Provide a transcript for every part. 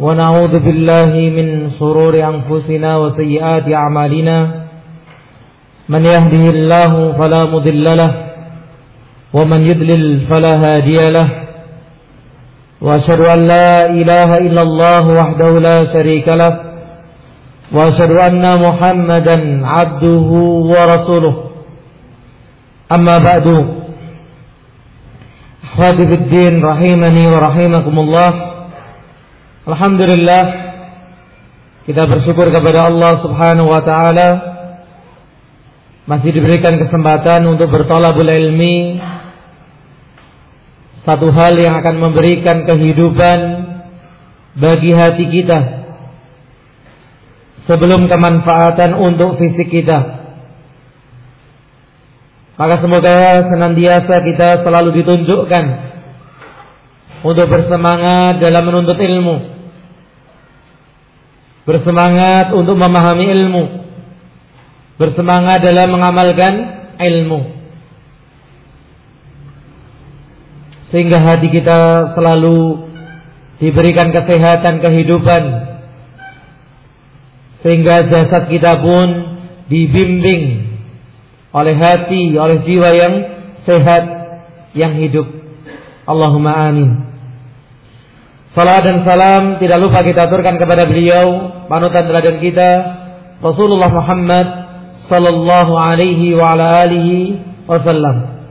ونعوذ بالله من شرور أنفسنا وسيئات أعمالنا من يهده الله فلا مضل له ومن يضلل فلا هادي له وأشهد أن لا إله إلا الله وحده لا شريك له وأشهد أن محمدا عبده ورسوله أما بعد أخواتي في الدين رحمني ورحمكم الله Alhamdulillah kita bersyukur kepada Allah Subhanahu wa taala masih diberikan kesempatan untuk bertolabul ilmi satu hal yang akan memberikan kehidupan bagi hati kita sebelum kemanfaatan untuk fisik kita maka semoga senantiasa kita selalu ditunjukkan untuk bersemangat dalam menuntut ilmu. Bersemangat untuk memahami ilmu. Bersemangat dalam mengamalkan ilmu. Sehingga hati kita selalu diberikan kesehatan kehidupan. Sehingga jasad kita pun dibimbing oleh hati, oleh jiwa yang sehat, yang hidup. Allahumma amin. Salam dan salam tidak lupa kita aturkan kepada beliau panutan teladan kita Rasulullah Muhammad sallallahu alaihi wa ala alihi wasallam.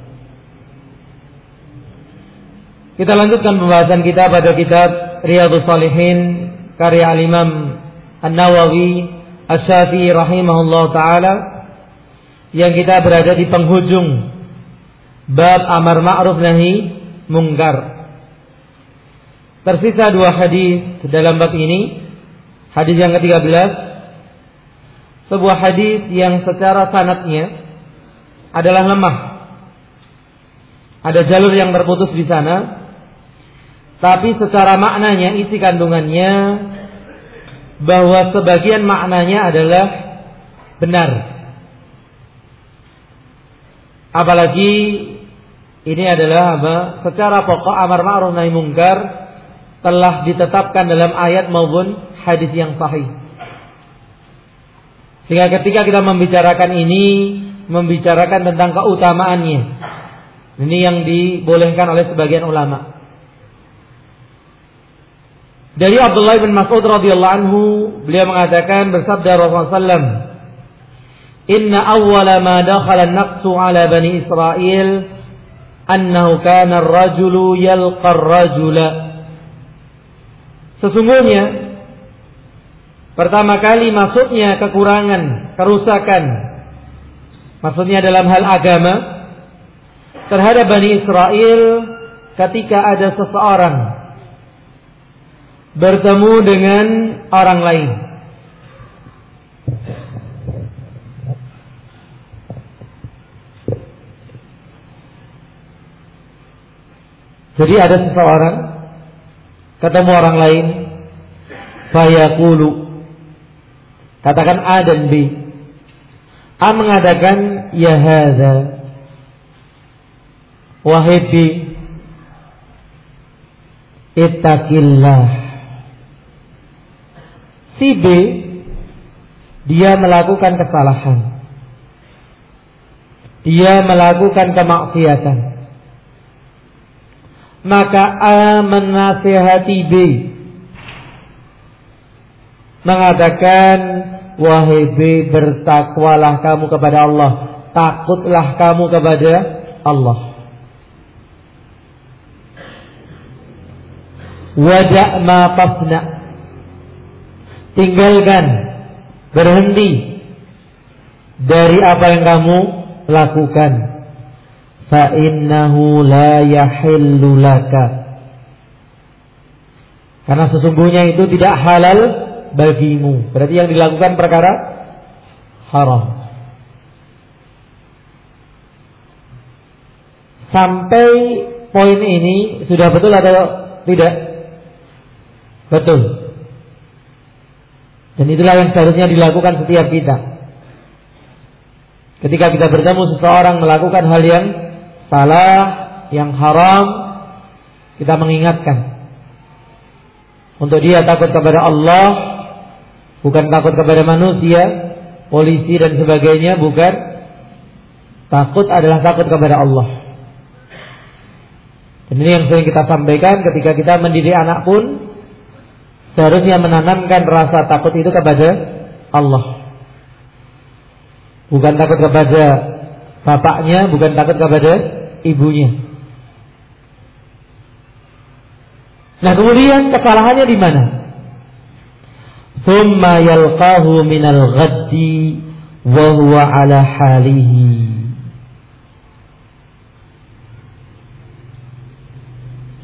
Kita lanjutkan pembahasan kita pada kitab Riyadhus Salihin karya Al-Imam An-Nawawi Asy-Syafi'i rahimahullah taala yang kita berada di penghujung bab amar ma'ruf nahi mungkar. Tersisa dua hadis dalam bab ini. Hadis yang ke-13 sebuah hadis yang secara sanatnya adalah lemah. Ada jalur yang terputus di sana. Tapi secara maknanya, isi kandungannya bahwa sebagian maknanya adalah benar. Apalagi ini adalah apa? Secara pokok amar ma'ruf nahi mungkar telah ditetapkan dalam ayat maupun hadis yang sahih. Sehingga ketika kita membicarakan ini, membicarakan tentang keutamaannya. Ini yang dibolehkan oleh sebagian ulama. Dari Abdullah bin Mas'ud radhiyallahu anhu, beliau mengatakan bersabda Rasulullah sallam, "Inna awwala ma dakhala an-naqsu 'ala bani Israil annahu kana ar-rajulu yalqa ar-rajula." Sesungguhnya pertama kali masuknya kekurangan, kerusakan, maksudnya dalam hal agama terhadap Bani Israel ketika ada seseorang bertemu dengan orang lain. Jadi ada seseorang ketemu orang lain. Fayaqulu katakan A dan B. A mengatakan ya hadza. Wahai B. Ittaqillah. Si B dia melakukan kesalahan. Dia melakukan kemaksiatan maka A menasihati B. Mengatakan wahai B bertakwalah kamu kepada Allah. Takutlah kamu kepada Allah. Wajah ma tafna tinggalkan berhenti dari apa yang kamu lakukan fa la yahillu laka karena sesungguhnya itu tidak halal bagimu. Berarti yang dilakukan perkara haram. Sampai poin ini sudah betul atau tidak? Betul. Dan itulah yang seharusnya dilakukan setiap kita. Ketika kita bertemu seseorang melakukan hal yang salah, yang haram, kita mengingatkan. Untuk dia takut kepada Allah, bukan takut kepada manusia, polisi dan sebagainya, bukan. Takut adalah takut kepada Allah. Dan ini yang sering kita sampaikan ketika kita mendidik anak pun seharusnya menanamkan rasa takut itu kepada Allah. Bukan takut kepada bapaknya, bukan takut kepada ibunya. Nah kemudian kesalahannya di mana? Thumma yalqahu minal ghaddi wa huwa ala halihi.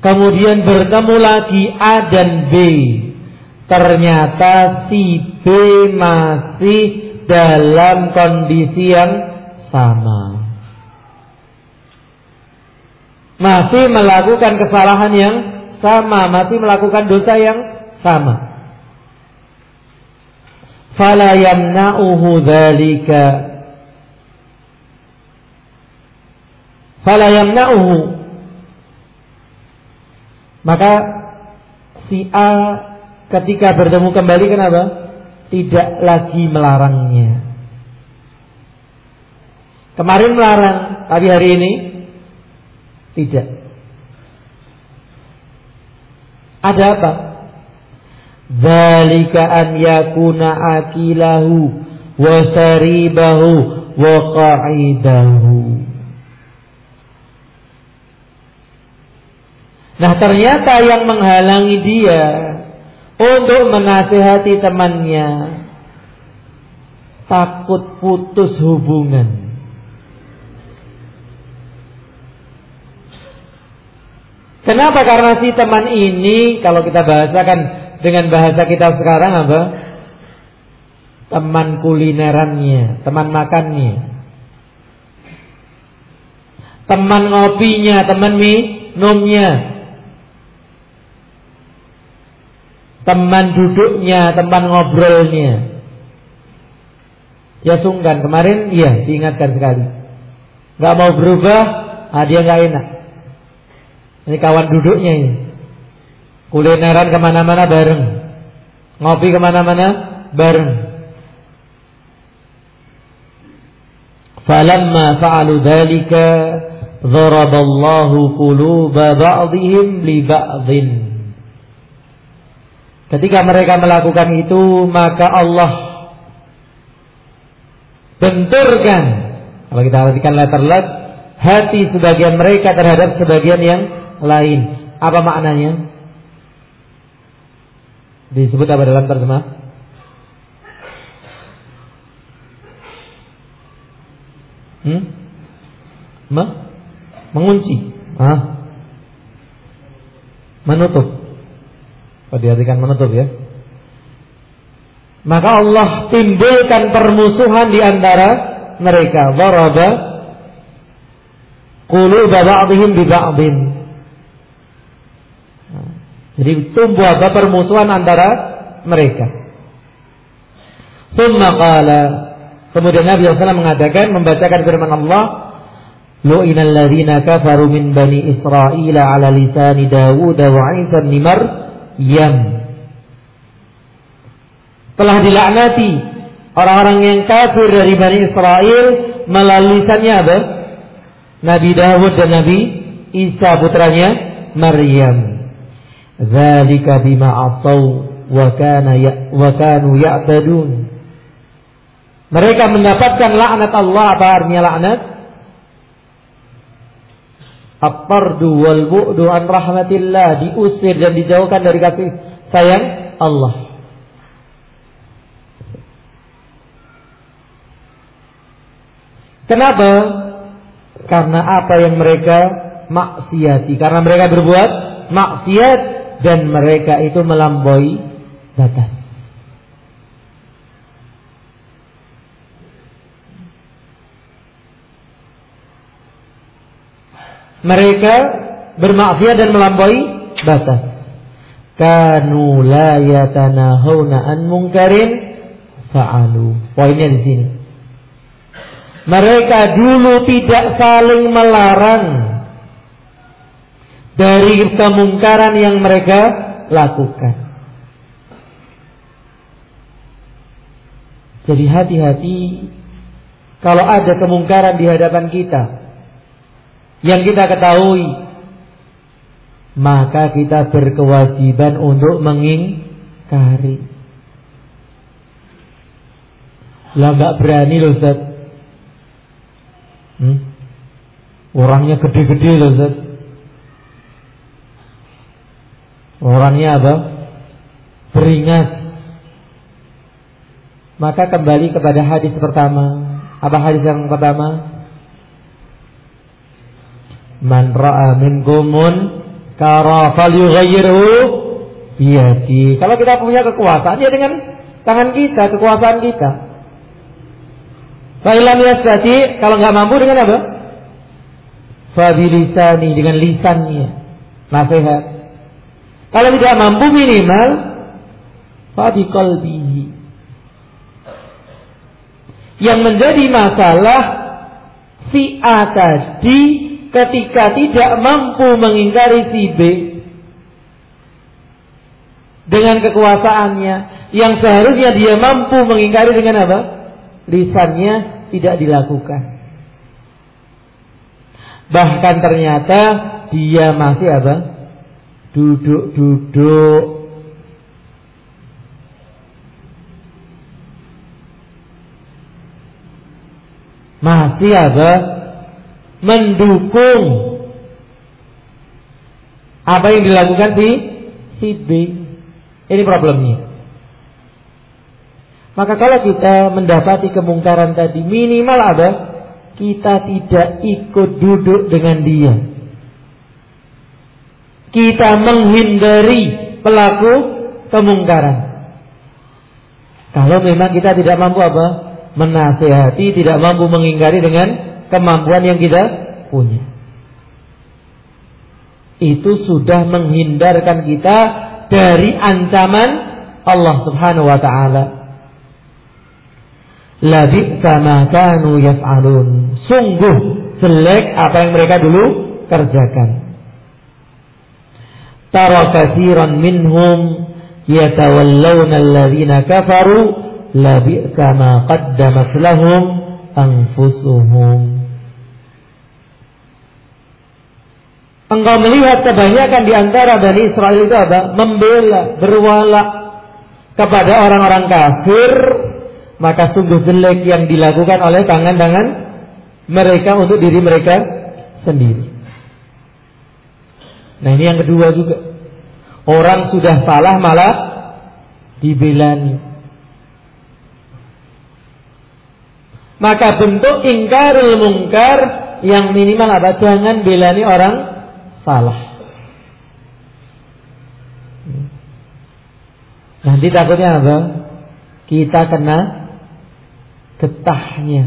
Kemudian bertemu lagi A dan B. Ternyata si B masih dalam kondisi yang sama. Masih melakukan kesalahan yang sama, masih melakukan dosa yang sama. Fala yamna'uhu dzalika. Fala yamna'uhu. Maka si A ketika bertemu kembali kenapa? Tidak lagi melarangnya. Kemarin melarang, tapi hari ini tidak. Ada apa? Zalika an yakuna akilahu wa saribahu. Nah ternyata yang menghalangi dia untuk menasehati temannya takut putus hubungan. Kenapa? Karena si teman ini kalau kita bahasakan dengan bahasa kita sekarang apa? Teman kulinerannya, teman makannya. Teman ngopinya, teman minumnya. Teman duduknya, teman ngobrolnya. Ya sungkan kemarin, iya diingatkan sekali. Gak mau berubah, ah, dia gak enak. Ini kawan duduknya ini. Kulineran ke mana-mana bareng. Ngopi ke mana-mana bareng. Falamma fa'alu dhalika Dharaballahu quluba ba'dihim li ba'dhin Ketika mereka melakukan itu Maka Allah Benturkan Kalau kita perhatikan letter let Hati sebagian mereka terhadap sebagian yang lain. Apa maknanya? Disebut apa dalam terjemah? Hmm? Me? Mengunci. Ah. Menutup. Oh, diartikan menutup ya. Maka Allah timbulkan permusuhan di antara mereka. Waraba quluba ba'dihim bi. Jadi tumbuh apa permusuhan antara mereka. Thumma qala Kemudian Nabi SAW mengatakan membacakan firman Allah Lu'ina alladhina kafaru min bani Israel ala lisani Dawud wa Isa bin Maryam Telah dilaknati orang-orang yang kafir dari Bani Israel melalui lisannya apa? Nabi Dawud dan Nabi Isa putranya Maryam. Zalika bima atau wa kana ya wa kanu ya'tadun. Mereka mendapatkan laknat Allah apa artinya laknat? At-tardu wal bu'du an rahmatillah diusir dan dijauhkan dari kasih sayang Allah. Kenapa? Karena apa yang mereka maksiati, karena mereka berbuat maksiat dan mereka itu melampaui batas. Mereka bermaksiat dan melampaui batas. Kanu la yatanahuna an mungkarin fa'alu. Poinnya di sini. Mereka dulu tidak saling melarang dari kemungkaran yang mereka lakukan. Jadi hati-hati kalau ada kemungkaran di hadapan kita yang kita ketahui, maka kita berkewajiban untuk mengingkari. Lah nggak berani loh Ustaz. Hmm? Orangnya gede-gede loh Ustaz. Orangnya apa? Beringat. Maka kembali kepada hadis pertama. Apa hadis yang pertama? Man ra'a minkumun kara falyughayyirhu biyadi. Kalau kita punya kekuasaan ya dengan tangan kita, kekuasaan kita. Fa'ilam yastati, kalau nggak mampu dengan apa? Fabilisani dengan lisannya. Nasihat. Kalau tidak mampu minimal fabiqalbihi. Yang menjadi masalah si A tadi ketika tidak mampu mengingkari si B dengan kekuasaannya yang seharusnya dia mampu mengingkari dengan apa? Lisannya tidak dilakukan. Bahkan ternyata dia masih apa? Duduk-duduk masih apa? mendukung apa yang dilakukan di si B. Ini problemnya. Maka kalau kita mendapati kemungkaran tadi minimal ada kita tidak ikut duduk dengan dia. Kita menghindari pelaku kemungkaran. Kalau memang kita tidak mampu apa? Menasehati, tidak mampu mengingkari dengan kemampuan yang kita punya. Itu sudah menghindarkan kita dari ancaman Allah Subhanahu wa taala. Labi kama kanu yaf'alun. Sungguh jelek apa yang mereka dulu kerjakan. Tara katsiran minhum yatawallawna alladhina kafaru labi kama qaddamat lahum anfusuhum. Engkau melihat kebanyakan di antara Bani Israel itu apa? Membela, berwala kepada orang-orang kafir. Maka sungguh jelek yang dilakukan oleh tangan-tangan mereka untuk diri mereka sendiri. Nah ini yang kedua juga. Orang sudah salah malah dibelani. Maka bentuk ingkarul mungkar yang minimal apa? Jangan belani orang salah. Nanti takutnya apa? Kita kena getahnya.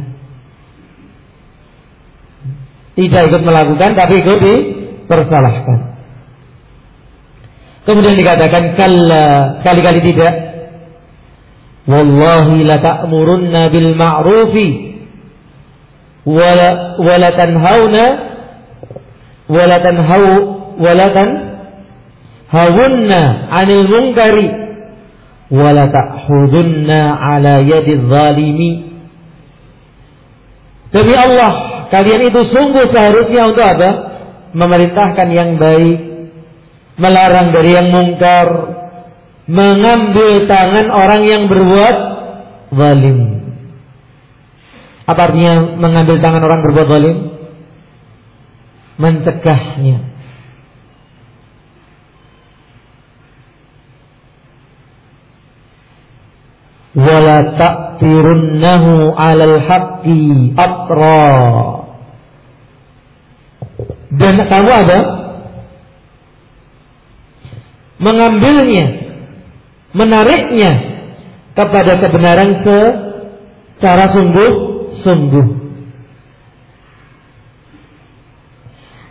Tidak ikut melakukan tapi ikut dipersalahkan. Kemudian dikatakan kalla kali-kali tidak. Wallahi la ta'murunna bil ma'rufi wala wala tanhauna wala tanhau wala hawunna 'anil munkari wala ta'khudunna 'ala yadi zalimi Demi Allah, kalian itu sungguh seharusnya untuk apa? Memerintahkan yang baik, melarang dari yang mungkar, mengambil tangan orang yang berbuat zalim. Apa artinya mengambil tangan orang berbuat zalim? mencegahnya. Wala ta'tirunnahu 'alal haqqi atra. Dan kamu ada mengambilnya, menariknya kepada kebenaran secara sungguh-sungguh.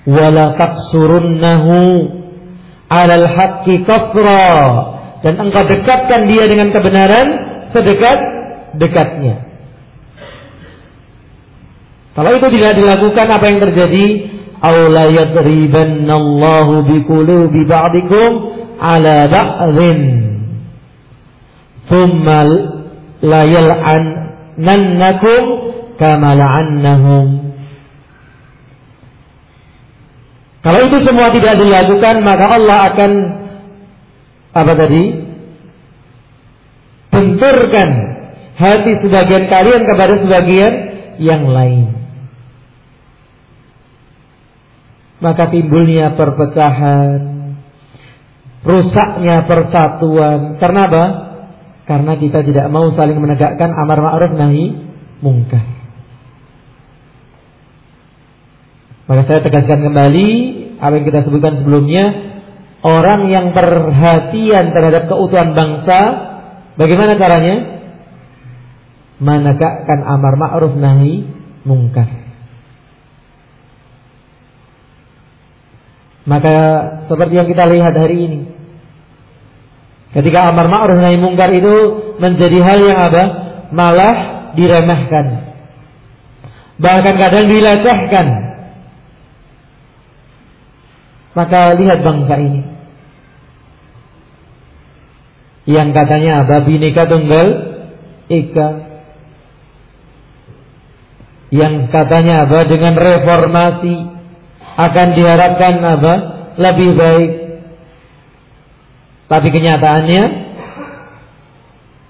wala taqsurunnahu alal haqqi kafra dan engkau dekatkan dia dengan kebenaran sedekat dekatnya. Kalau itu tidak dilakukan apa yang terjadi? Aula yadribannallahu biqulubi ba'dikum ala ba'dhin. Thumma la yal'annannakum kama la'annahum. Kalau itu semua tidak dilakukan maka Allah akan apa tadi? Benturkan hati sebagian kalian kepada sebagian yang lain. Maka timbulnya perpecahan, rusaknya persatuan. Karena apa? Karena kita tidak mau saling menegakkan amar ma'ruf nahi mungkar. Maka saya tegaskan kembali apa yang kita sebutkan sebelumnya, orang yang perhatian terhadap keutuhan bangsa, bagaimana caranya? Menegakkan amar ma'ruf nahi mungkar. Maka seperti yang kita lihat hari ini. Ketika amar ma'ruf nahi mungkar itu menjadi hal yang apa? Malah diremehkan. Bahkan kadang dilecehkan. Maka lihat bangsa ini. Yang katanya apa? Binika tunggal ika. Yang katanya apa? Dengan reformasi akan diharapkan apa? Lebih baik. Tapi kenyataannya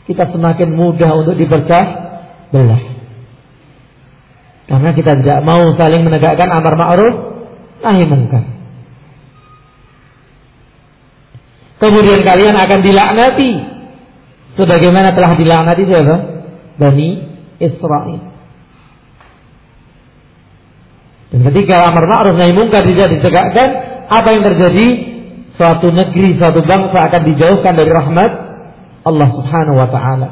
kita semakin mudah untuk dipercah belah. Karena kita tidak mau saling menegakkan amar ma'ruf nahi mungkar. Kemudian kalian akan dilaknati sebagaimana telah dilaknati siapa? Bani Israel. Dan ketika amar ma'ruf nahi mungkar tidak ditegakkan, apa yang terjadi? Suatu negeri, suatu bangsa akan dijauhkan dari rahmat Allah Subhanahu wa taala.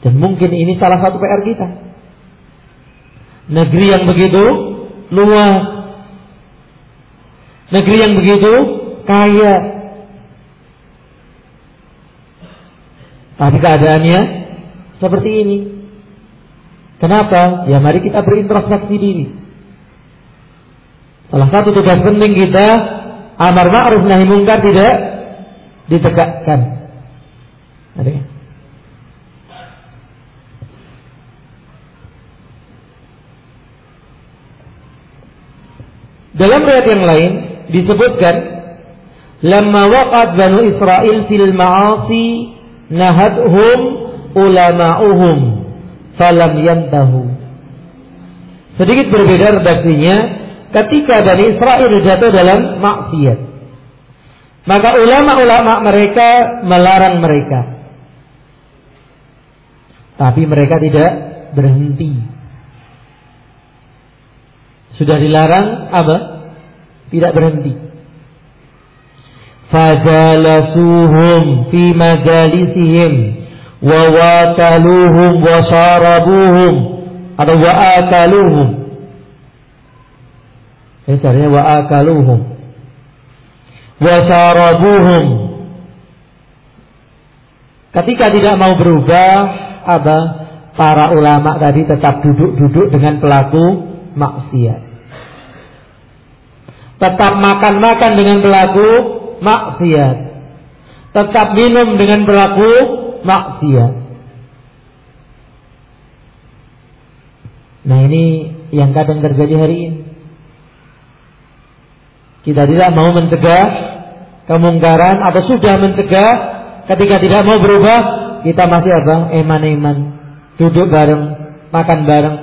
Dan mungkin ini salah satu PR kita. Negeri yang begitu luas. Negeri yang begitu kaya. Tapi keadaannya seperti ini. Kenapa? Ya mari kita berintrospeksi diri. Salah satu tugas penting kita amar ma'ruf nahi mungkar tidak ditegakkan. Ada ya? Dalam riwayat yang lain disebutkan lamma waqat banu Israel fil ma'asi nahadhum ulama'uhum falam yantahu. Sedikit berbeda redaksinya ketika Bani Israel jatuh dalam maksiat. Maka ulama-ulama mereka melarang mereka. Tapi mereka tidak berhenti. Sudah dilarang apa? Tidak berhenti. Fajalasuhum fi majalisihim wa wakaluhum wa sarabuhum. Atau wa akaluhum ini caranya wa akaluhum wa sarabuhum. Ketika tidak mau berubah apa? Para ulama tadi tetap duduk-duduk dengan pelaku maksiat. Tetap makan-makan dengan pelaku maksiat. Tetap minum dengan pelaku maksiat. Nah ini yang kadang terjadi hari ini. Kita tidak mau mencegah kemungkaran atau sudah mencegah ketika tidak mau berubah kita masih apa? Eman-eman duduk bareng, makan bareng.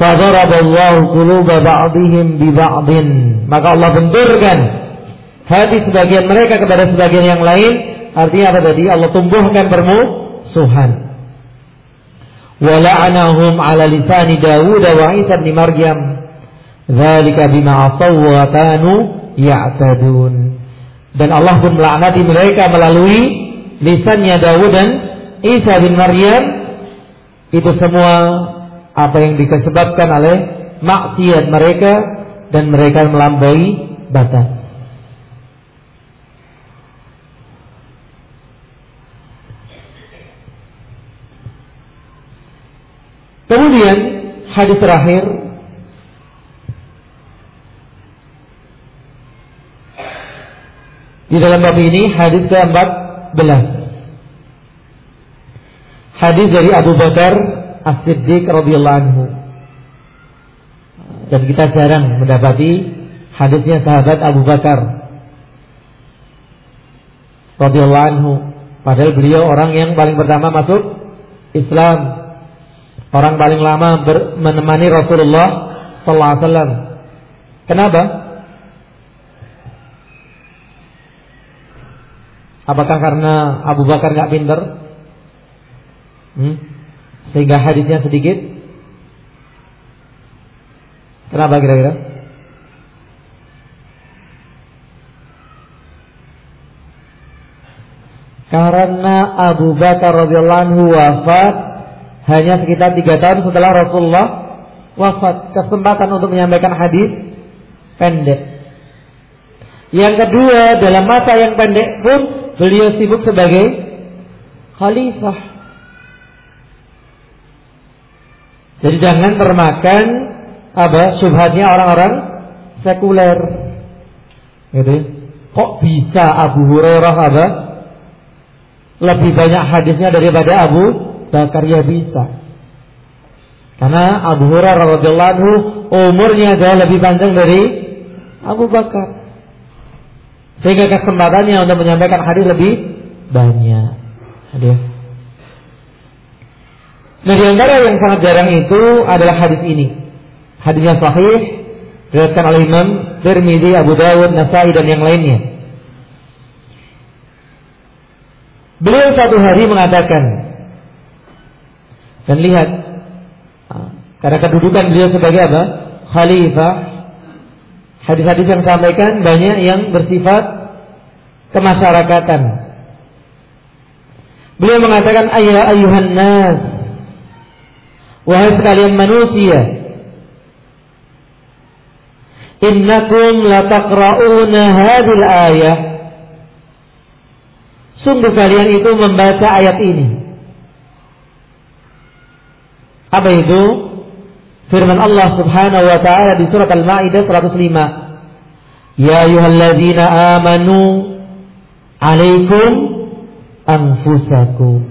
Maka Allah benturkan hati sebagian mereka kepada sebagian yang lain. Artinya apa tadi? Allah tumbuhkan permusuhan. Wala'anahum ala lisani Dawud wa Isa bin Maryam. Dzalika bima asaw dan Allah pun melaknati mereka melalui lisannya Dawud dan Isa bin Maryam. Itu semua apa yang disebabkan oleh maksiat mereka dan mereka melampaui batas Kemudian hadis terakhir Di dalam bab ini hadis ke-14. Hadis dari Abu Bakar As-Siddiq radhiyallahu anhu. Dan kita jarang mendapati hadisnya sahabat Abu Bakar radhiyallahu anhu. Padahal beliau orang yang paling pertama masuk Islam. Orang paling lama menemani Rasulullah sallallahu alaihi wasallam. Kenapa? Apakah karena Abu Bakar nggak pinter? Hmm? Sehingga hadisnya sedikit? Kenapa kira-kira? Karena Abu Bakar radhiyallahu anhu wafat hanya sekitar tiga tahun setelah Rasulullah wafat. Kesempatan untuk menyampaikan hadis pendek. Yang kedua, dalam masa yang pendek pun beliau sibuk sebagai khalifah. Jadi jangan termakan apa subhatnya orang-orang sekuler. Gitu. Kok bisa Abu Hurairah apa? Lebih banyak hadisnya daripada Abu Bakar ya bisa. Karena Abu Hurairah radhiyallahu anhu umurnya jauh lebih panjang dari Abu Bakar. Sehingga kesempatannya untuk menyampaikan hadis lebih banyak. Hadis. Nah di antara yang sangat jarang itu adalah hadis ini. Hadisnya sahih diriwayatkan oleh Imam Tirmidzi, Abu Dawud, Nasai dan yang lainnya. Beliau satu hari mengatakan dan lihat karena kedudukan beliau sebagai apa? Khalifah Hadis-hadis yang sampaikan banyak yang bersifat kemasyarakatan. Beliau mengatakan ayah ayuhan nas wahai sekalian manusia innakum lataqra'una hadhil ayah sungguh kalian itu membaca ayat ini apa itu firman Allah Subhanahu wa taala di surat Al-Maidah 105. Ya ayyuhalladzina amanu alaikum anfusakum.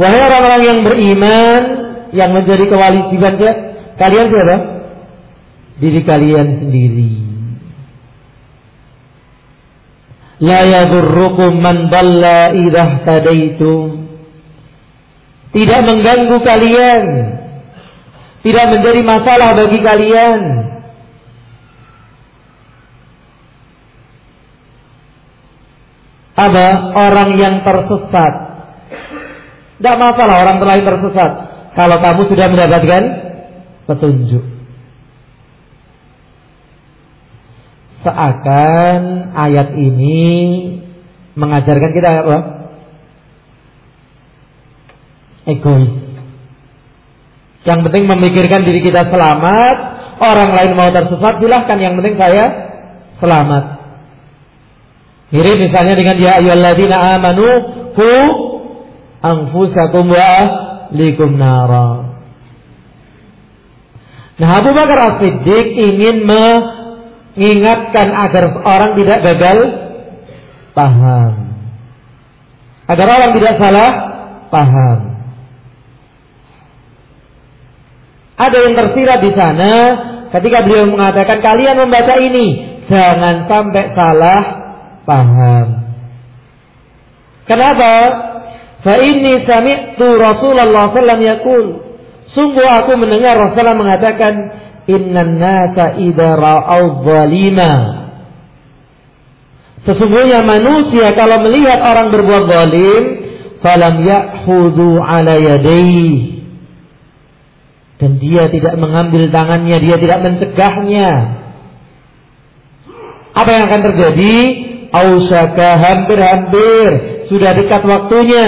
Wahai orang-orang yang beriman yang menjadi kewajiban kalian siapa? Diri kalian sendiri. La yadurrukum man dalla idza tadaitum. Tidak mengganggu kalian tidak menjadi masalah bagi kalian. Ada orang yang tersesat. Tidak masalah orang terlalu tersesat. Kalau kamu sudah mendapatkan petunjuk. Seakan ayat ini mengajarkan kita apa? Egois. Yang penting memikirkan diri kita selamat, orang lain mau tersesat silahkan. Yang penting saya selamat. Mirip misalnya dengan ya ayyuhalladzina amanu ku anfusakum wa ahlikum nara. Nah Abu Bakar As-Siddiq ingin mengingatkan agar orang tidak gagal paham. Agar orang tidak salah paham. Ada yang tersirat di sana ketika beliau mengatakan kalian membaca ini jangan sampai salah paham. Kenapa? Fa inni sami'tu Rasulullah sallallahu yaqul. Sungguh aku mendengar Rasulullah mengatakan innan nasa idza ra'au zalima. Sesungguhnya manusia kalau melihat orang berbuat zalim, falam ya'khudhu ala yadayhi dan dia tidak mengambil tangannya, dia tidak mencegahnya. Apa yang akan terjadi? Ausaka hampir-hampir sudah dekat waktunya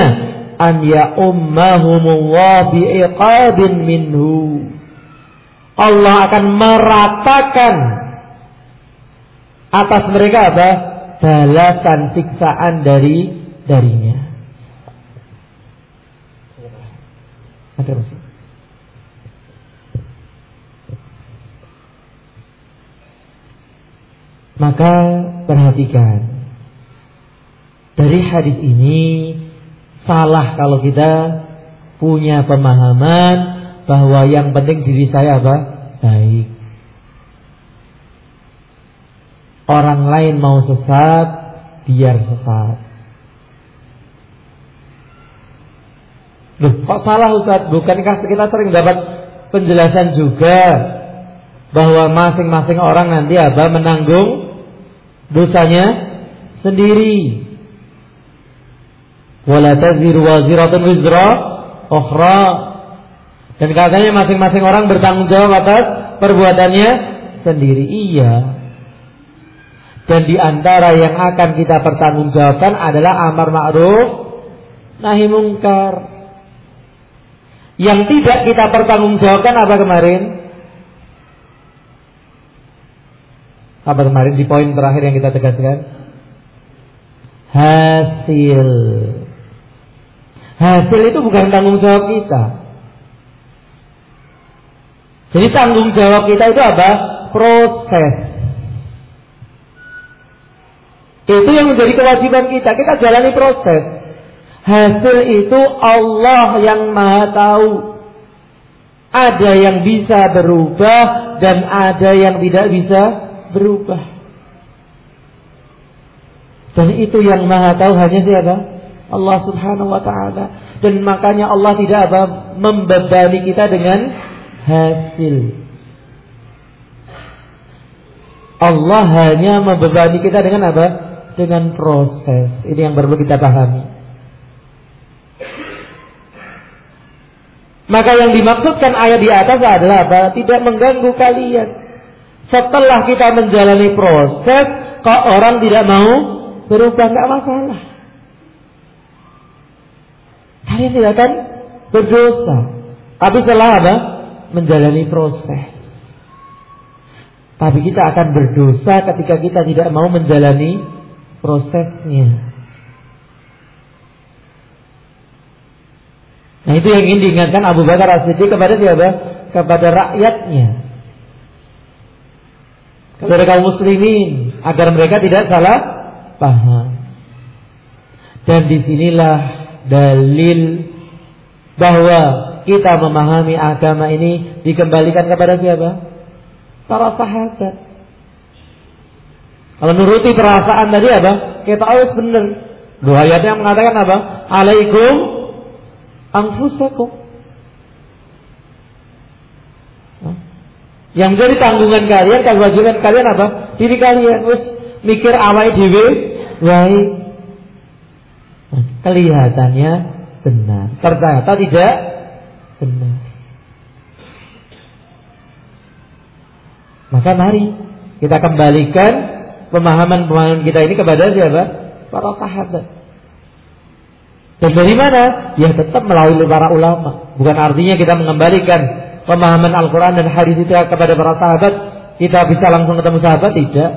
an ya ummahumullah bi'iqabin minhu. Allah akan meratakan atas mereka apa? Balasan siksaan dari darinya. Ada Maka perhatikan. Dari hadis ini salah kalau kita punya pemahaman bahwa yang penting diri saya apa? Baik. Orang lain mau sesat, biar sesat. Loh, kok salah Ustaz? Bukankah kita sering dapat penjelasan juga bahwa masing-masing orang nanti apa menanggung dosanya sendiri. Wala taziru wizra ukhra. Dan katanya masing-masing orang bertanggung jawab atas perbuatannya sendiri. Iya. Dan di antara yang akan kita pertanggungjawabkan adalah amar ma'ruf nahi mungkar. Yang tidak kita pertanggungjawabkan apa kemarin? Apa kemarin di poin terakhir yang kita tegaskan? Hasil. Hasil itu bukan tanggung jawab kita. Jadi tanggung jawab kita itu apa? Proses. Itu yang menjadi kewajiban kita. Kita jalani proses. Hasil itu Allah yang maha tahu. Ada yang bisa berubah dan ada yang tidak bisa berubah. Dan itu yang maha tahu hanya siapa? Allah subhanahu wa ta'ala. Dan makanya Allah tidak apa membebani kita dengan hasil. Allah hanya membebani kita dengan apa? Dengan proses. Ini yang perlu kita pahami. Maka yang dimaksudkan ayat di atas adalah apa? Tidak mengganggu kalian. Setelah kita menjalani proses, kok orang tidak mau berubah nggak masalah. Kalian tidak akan berdosa. Tapi setelah apa? Menjalani proses. Tapi kita akan berdosa ketika kita tidak mau menjalani prosesnya. Nah itu yang ingin diingatkan Abu Bakar As-Siddiq kepada siapa? Kepada rakyatnya kepada kaum muslimin agar mereka tidak salah paham. Dan di sinilah dalil bahwa kita memahami agama ini dikembalikan kepada siapa? Para sahabat. Kalau nuruti perasaan tadi apa? Kita harus benar. Dua ayatnya mengatakan apa? Alaikum anfusakum. Yang menjadi tanggungan kalian, kewajiban kalian apa? Diri kalian. Terus mikir awal dewi, baik. Kelihatannya benar. Ternyata tidak benar. Maka mari kita kembalikan pemahaman-pemahaman kita ini kepada siapa? Para sahabat. Dan dari mana? Ya tetap melalui para ulama. Bukan artinya kita mengembalikan pemahaman Al-Quran dan hadis itu kepada para sahabat, kita bisa langsung ketemu sahabat? Tidak.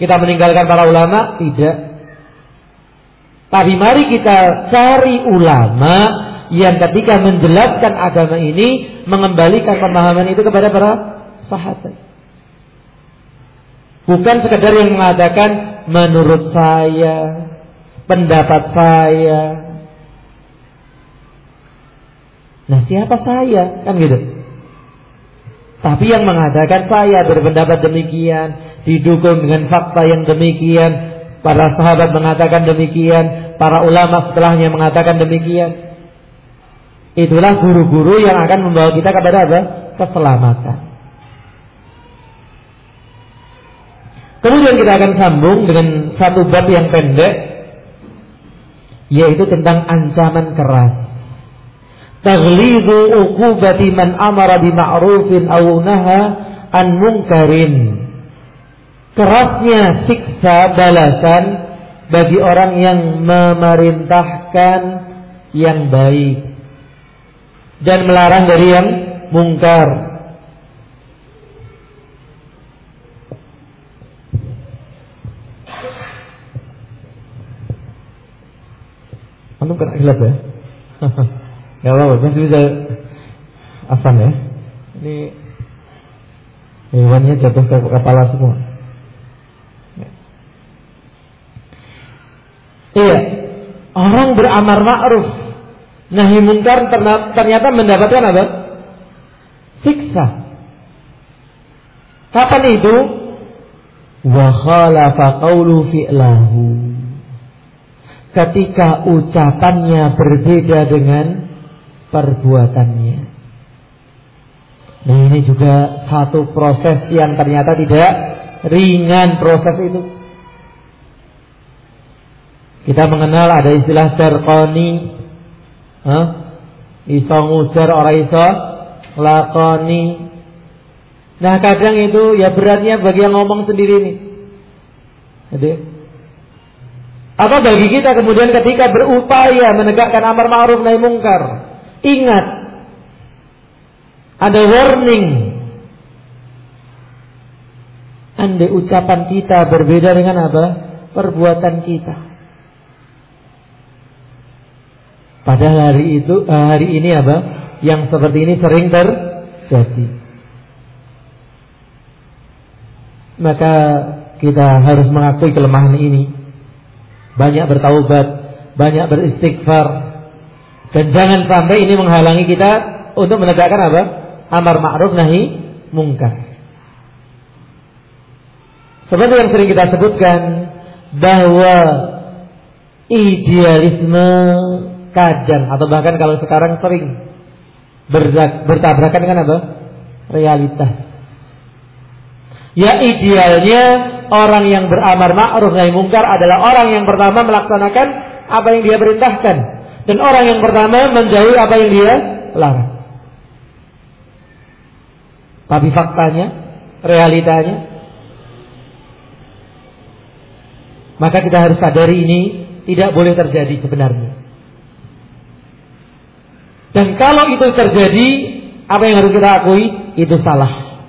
Kita meninggalkan para ulama? Tidak. Tapi mari kita cari ulama yang ketika menjelaskan agama ini mengembalikan pemahaman itu kepada para sahabat. Bukan sekedar yang mengatakan menurut saya, pendapat saya, Nah siapa saya? Kan gitu. Tapi yang mengatakan saya berpendapat demikian, didukung dengan fakta yang demikian, para sahabat mengatakan demikian, para ulama setelahnya mengatakan demikian. Itulah guru-guru yang akan membawa kita kepada apa? Keselamatan. Kemudian kita akan sambung dengan satu bab yang pendek, yaitu tentang ancaman keras taghlidu uqubati man amara bi ma'rufin aw naha an munkarin kerasnya siksa balasan bagi orang yang memerintahkan yang baik dan melarang dari yang mungkar Antum kena gelap ya? Gak apa-apa, masih bisa Afan ya. Ini Hewannya jatuh ke kepala semua. Iya. Orang beramar ma'ruf Nahi munkar ternyata mendapatkan apa? Siksa. Kapan itu? Wa khalafa qawlu fi'lahu. Ketika ucapannya berbeda dengan perbuatannya. Nah ini juga satu proses yang ternyata tidak ringan proses itu. Kita mengenal ada istilah terkoni, Hah? Iso ngujar orang iso lakoni. Nah kadang itu ya beratnya bagi yang ngomong sendiri nih. Jadi, apa bagi kita kemudian ketika berupaya menegakkan amar ma'ruf nahi mungkar, ingat ada warning. Andai ucapan kita berbeda dengan apa? Perbuatan kita. Padahal hari itu eh, hari ini apa? Yang seperti ini sering terjadi. Maka kita harus mengakui kelemahan ini. Banyak bertaubat, banyak beristighfar. Dan jangan sampai ini menghalangi kita untuk menegakkan apa? Amar ma'ruf nahi mungkar. Seperti yang sering kita sebutkan bahwa idealisme kadang atau bahkan kalau sekarang sering bertabrakan dengan apa? Realitas. Ya idealnya orang yang beramar ma'ruf nahi mungkar adalah orang yang pertama melaksanakan apa yang dia perintahkan dan orang yang pertama menjauhi apa yang dia larang. Tapi faktanya, realitanya Maka kita harus sadari ini tidak boleh terjadi sebenarnya. Dan kalau itu terjadi, apa yang harus kita akui? Itu salah.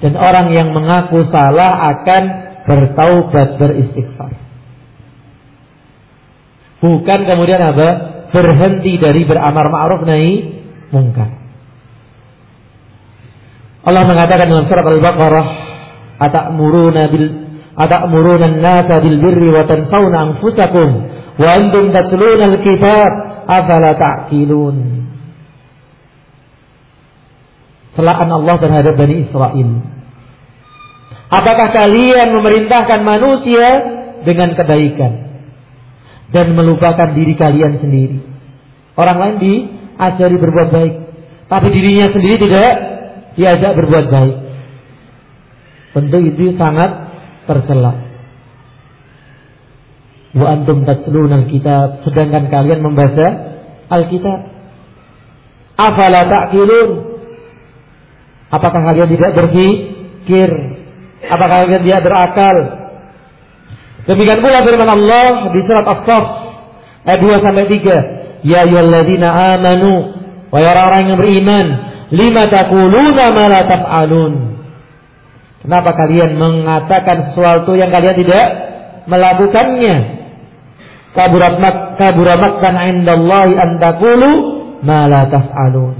Dan orang yang mengaku salah akan bertaubat beristighfar. Bukan kemudian apa? Berhenti dari beramar ma'ruf nahi mungkar. Allah mengatakan dalam surat Al-Baqarah, "Atamuruna bil atamuruna an-nasa bil birri wa tanfauna anfusakum wa antum tatluna al-kitab afala ta'qilun?" Celaan Allah terhadap Bani Israel. Apakah kalian memerintahkan manusia dengan kebaikan? Dan melupakan diri kalian sendiri? Orang lain diajari berbuat baik, tapi dirinya sendiri tidak diajak berbuat baik. Tentu itu sangat tercela. Wa antum tatluna alkitab sedangkan kalian membaca alkitab. Afala ta'qilun? Apakah kalian tidak berpikir? Apakah kalian tidak berakal? Demikian pula firman Allah di surat As-Saff ayat 2 sampai 3. Ya ayyuhalladzina amanu wa orang-orang yang beriman, lima taquluna ma la taf'alun? Kenapa kalian mengatakan sesuatu yang kalian tidak melakukannya? Kaburamak kan indallahi an taqulu ma la taf'alun.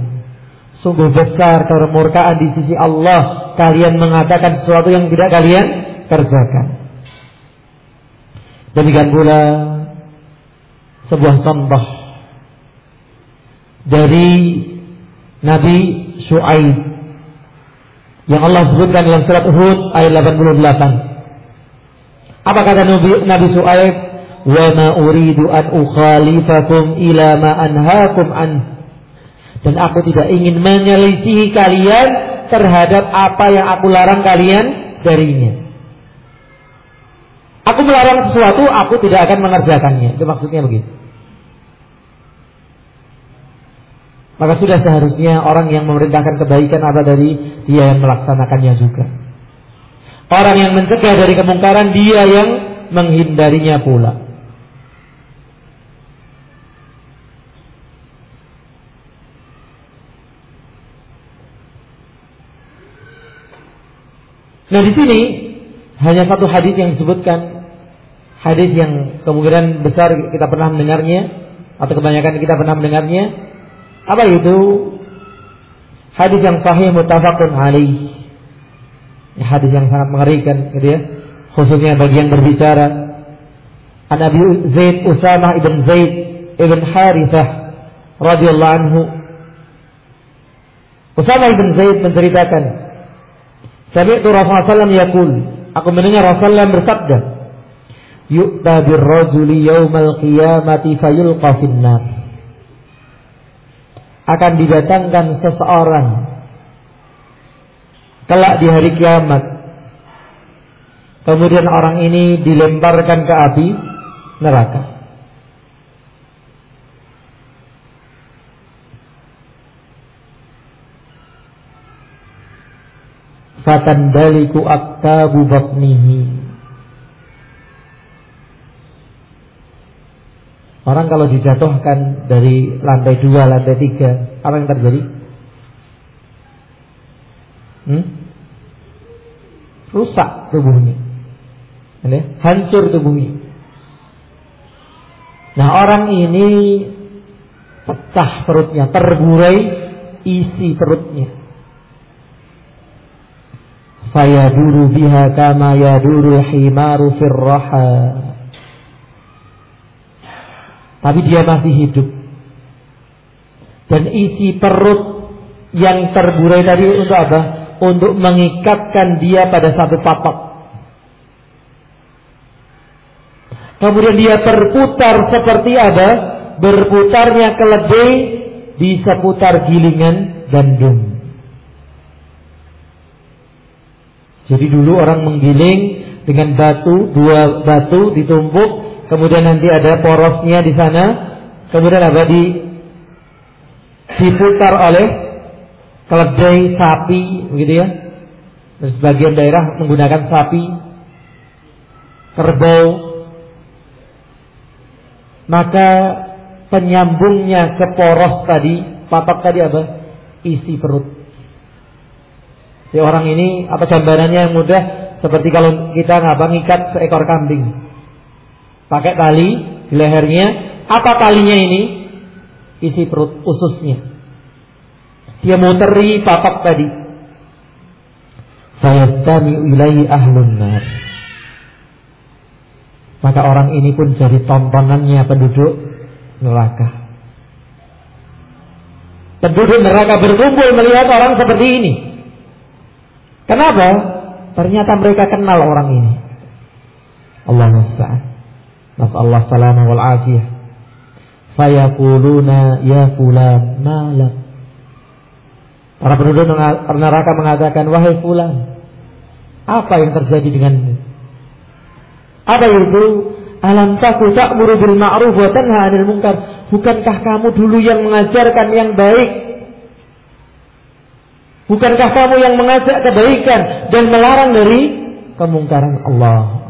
Sungguh besar kemurkaan di sisi Allah kalian mengatakan sesuatu yang tidak kalian kerjakan. Demikian pula sebuah contoh dari Nabi Shu'aib yang Allah sebutkan dalam surat Hud ayat 88. Apa kata Nabi, Nabi Su'aib? Wa ma uridu an ukhalifakum ila ma anhaakum an. Dan aku tidak ingin menyelisihi kalian terhadap apa yang aku larang kalian darinya. Aku melarang sesuatu, aku tidak akan mengerjakannya. Itu maksudnya begitu. Maka sudah seharusnya orang yang memerintahkan kebaikan apa dari dia yang melaksanakannya juga. Orang yang mencegah dari kemungkaran dia yang menghindarinya pula. Nah di sini hanya satu hadis yang disebutkan hadis yang kemungkinan besar kita pernah mendengarnya atau kebanyakan kita pernah mendengarnya apa itu? Hadis yang sahih mutafakun alaih. Hadis yang sangat mengerikan gitu ya. Khususnya bagi yang berbicara. An Zaid Usama ibn Zaid ibn Harithah radhiyallahu anhu. Usama ibn Zaid menceritakan, Sami'tu Rasulullah sallallahu yaqul, aku mendengar Rasulullah bersabda, Yu'ta birrajuli yaumal qiyamati fayulqa finnar. Akan didatangkan seseorang kelak di hari kiamat. Kemudian orang ini dilemparkan ke api neraka. Fatandaliku aktabu batnihi. Orang kalau dijatuhkan dari lantai dua, lantai tiga, apa yang terjadi? Hmm? Rusak tubuhnya. Hancur tubuhnya. Nah orang ini pecah perutnya, terburai isi perutnya. Fayaduru biha kama yaduru himaru firraha. Tapi dia masih hidup. Dan isi perut yang terburai tadi untuk apa? Untuk mengikatkan dia pada satu papak. Kemudian dia berputar seperti ada berputarnya keledai di seputar gilingan gandum. Jadi dulu orang menggiling dengan batu, dua batu ditumpuk, kemudian nanti ada porosnya di sana, kemudian apa di diputar oleh keledai sapi, begitu ya. Dan sebagian daerah menggunakan sapi, kerbau, maka penyambungnya ke poros tadi, papak tadi apa? Isi perut. Si orang ini apa gambarannya yang mudah seperti kalau kita ngabang ikat seekor kambing. Pakai tali di lehernya, apa talinya ini? Isi perut ususnya. Dia muteri papak tadi. Fayastami ilaihi ahlun nar. Maka orang ini pun jadi tontonannya penduduk neraka. Penduduk neraka berkumpul melihat orang seperti ini. Kenapa? Ternyata mereka kenal orang ini. Allah musta'an. Allah salamah wal afiyah. Fayakuluna ya fulan malak. Para penduduk neraka mengatakan, wahai fulan, apa yang terjadi denganmu? Apa itu? Alam taku ta'muru bil ma'ruf wa tanha 'anil munkar. Bukankah kamu dulu yang mengajarkan yang baik? Bukankah kamu yang mengajak kebaikan dan melarang dari kemungkaran Allah?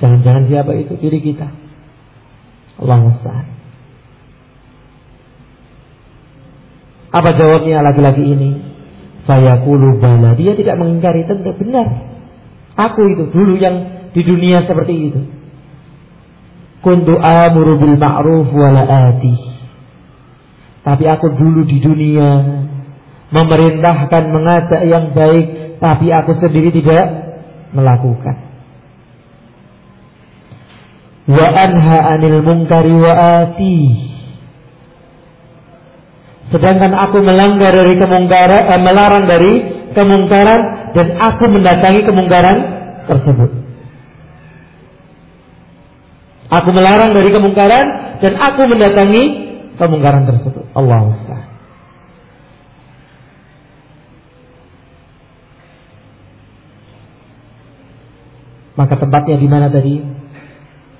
Jangan-jangan siapa itu diri kita. Allah musta'an. Apa jawabnya laki-laki ini? Saya kulu bala. Dia tidak mengingkari tentu benar. Aku itu dulu yang di dunia seperti itu. Kuntu amuru bil ma'ruf ati. Tapi aku dulu di dunia memerintahkan mengajak yang baik, tapi aku sendiri tidak melakukan. Wa anha anil munkari wa ati. Sedangkan aku melanggar dari kemungkaran, eh, melarang dari kemungkaran dan aku mendatangi kemungkaran tersebut. Aku melarang dari kemungkaran dan aku mendatangi kemungkaran tersebut. Allah Ustaz. Maka tempatnya di mana tadi?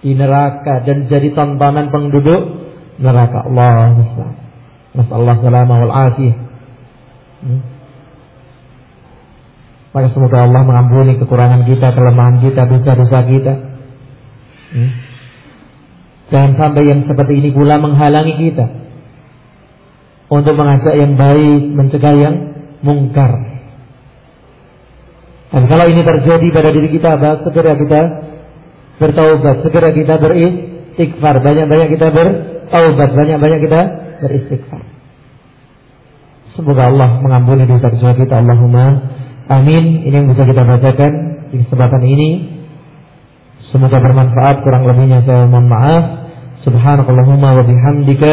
Di neraka dan jadi tontonan penduduk neraka. Allah Ustaz. Nasallahu salamah wal afiyah. Hmm. Maka semoga Allah mengampuni kekurangan kita, kelemahan kita, dosa-dosa kita. Hmm. Jangan sampai yang seperti ini pula menghalangi kita untuk mengajak yang baik, mencegah yang mungkar. Dan kalau ini terjadi pada diri kita, apa? segera kita bertaubat, segera kita beristighfar, banyak-banyak kita bertaubat, banyak-banyak kita beristighfar. Semoga Allah mengampuni dosa-dosa kita. Allahumma Amin. Ini yang bisa kita bacakan di kesempatan ini. Semoga bermanfaat. Kurang lebihnya saya mohon maaf. Subhanakallahumma wa bihamdika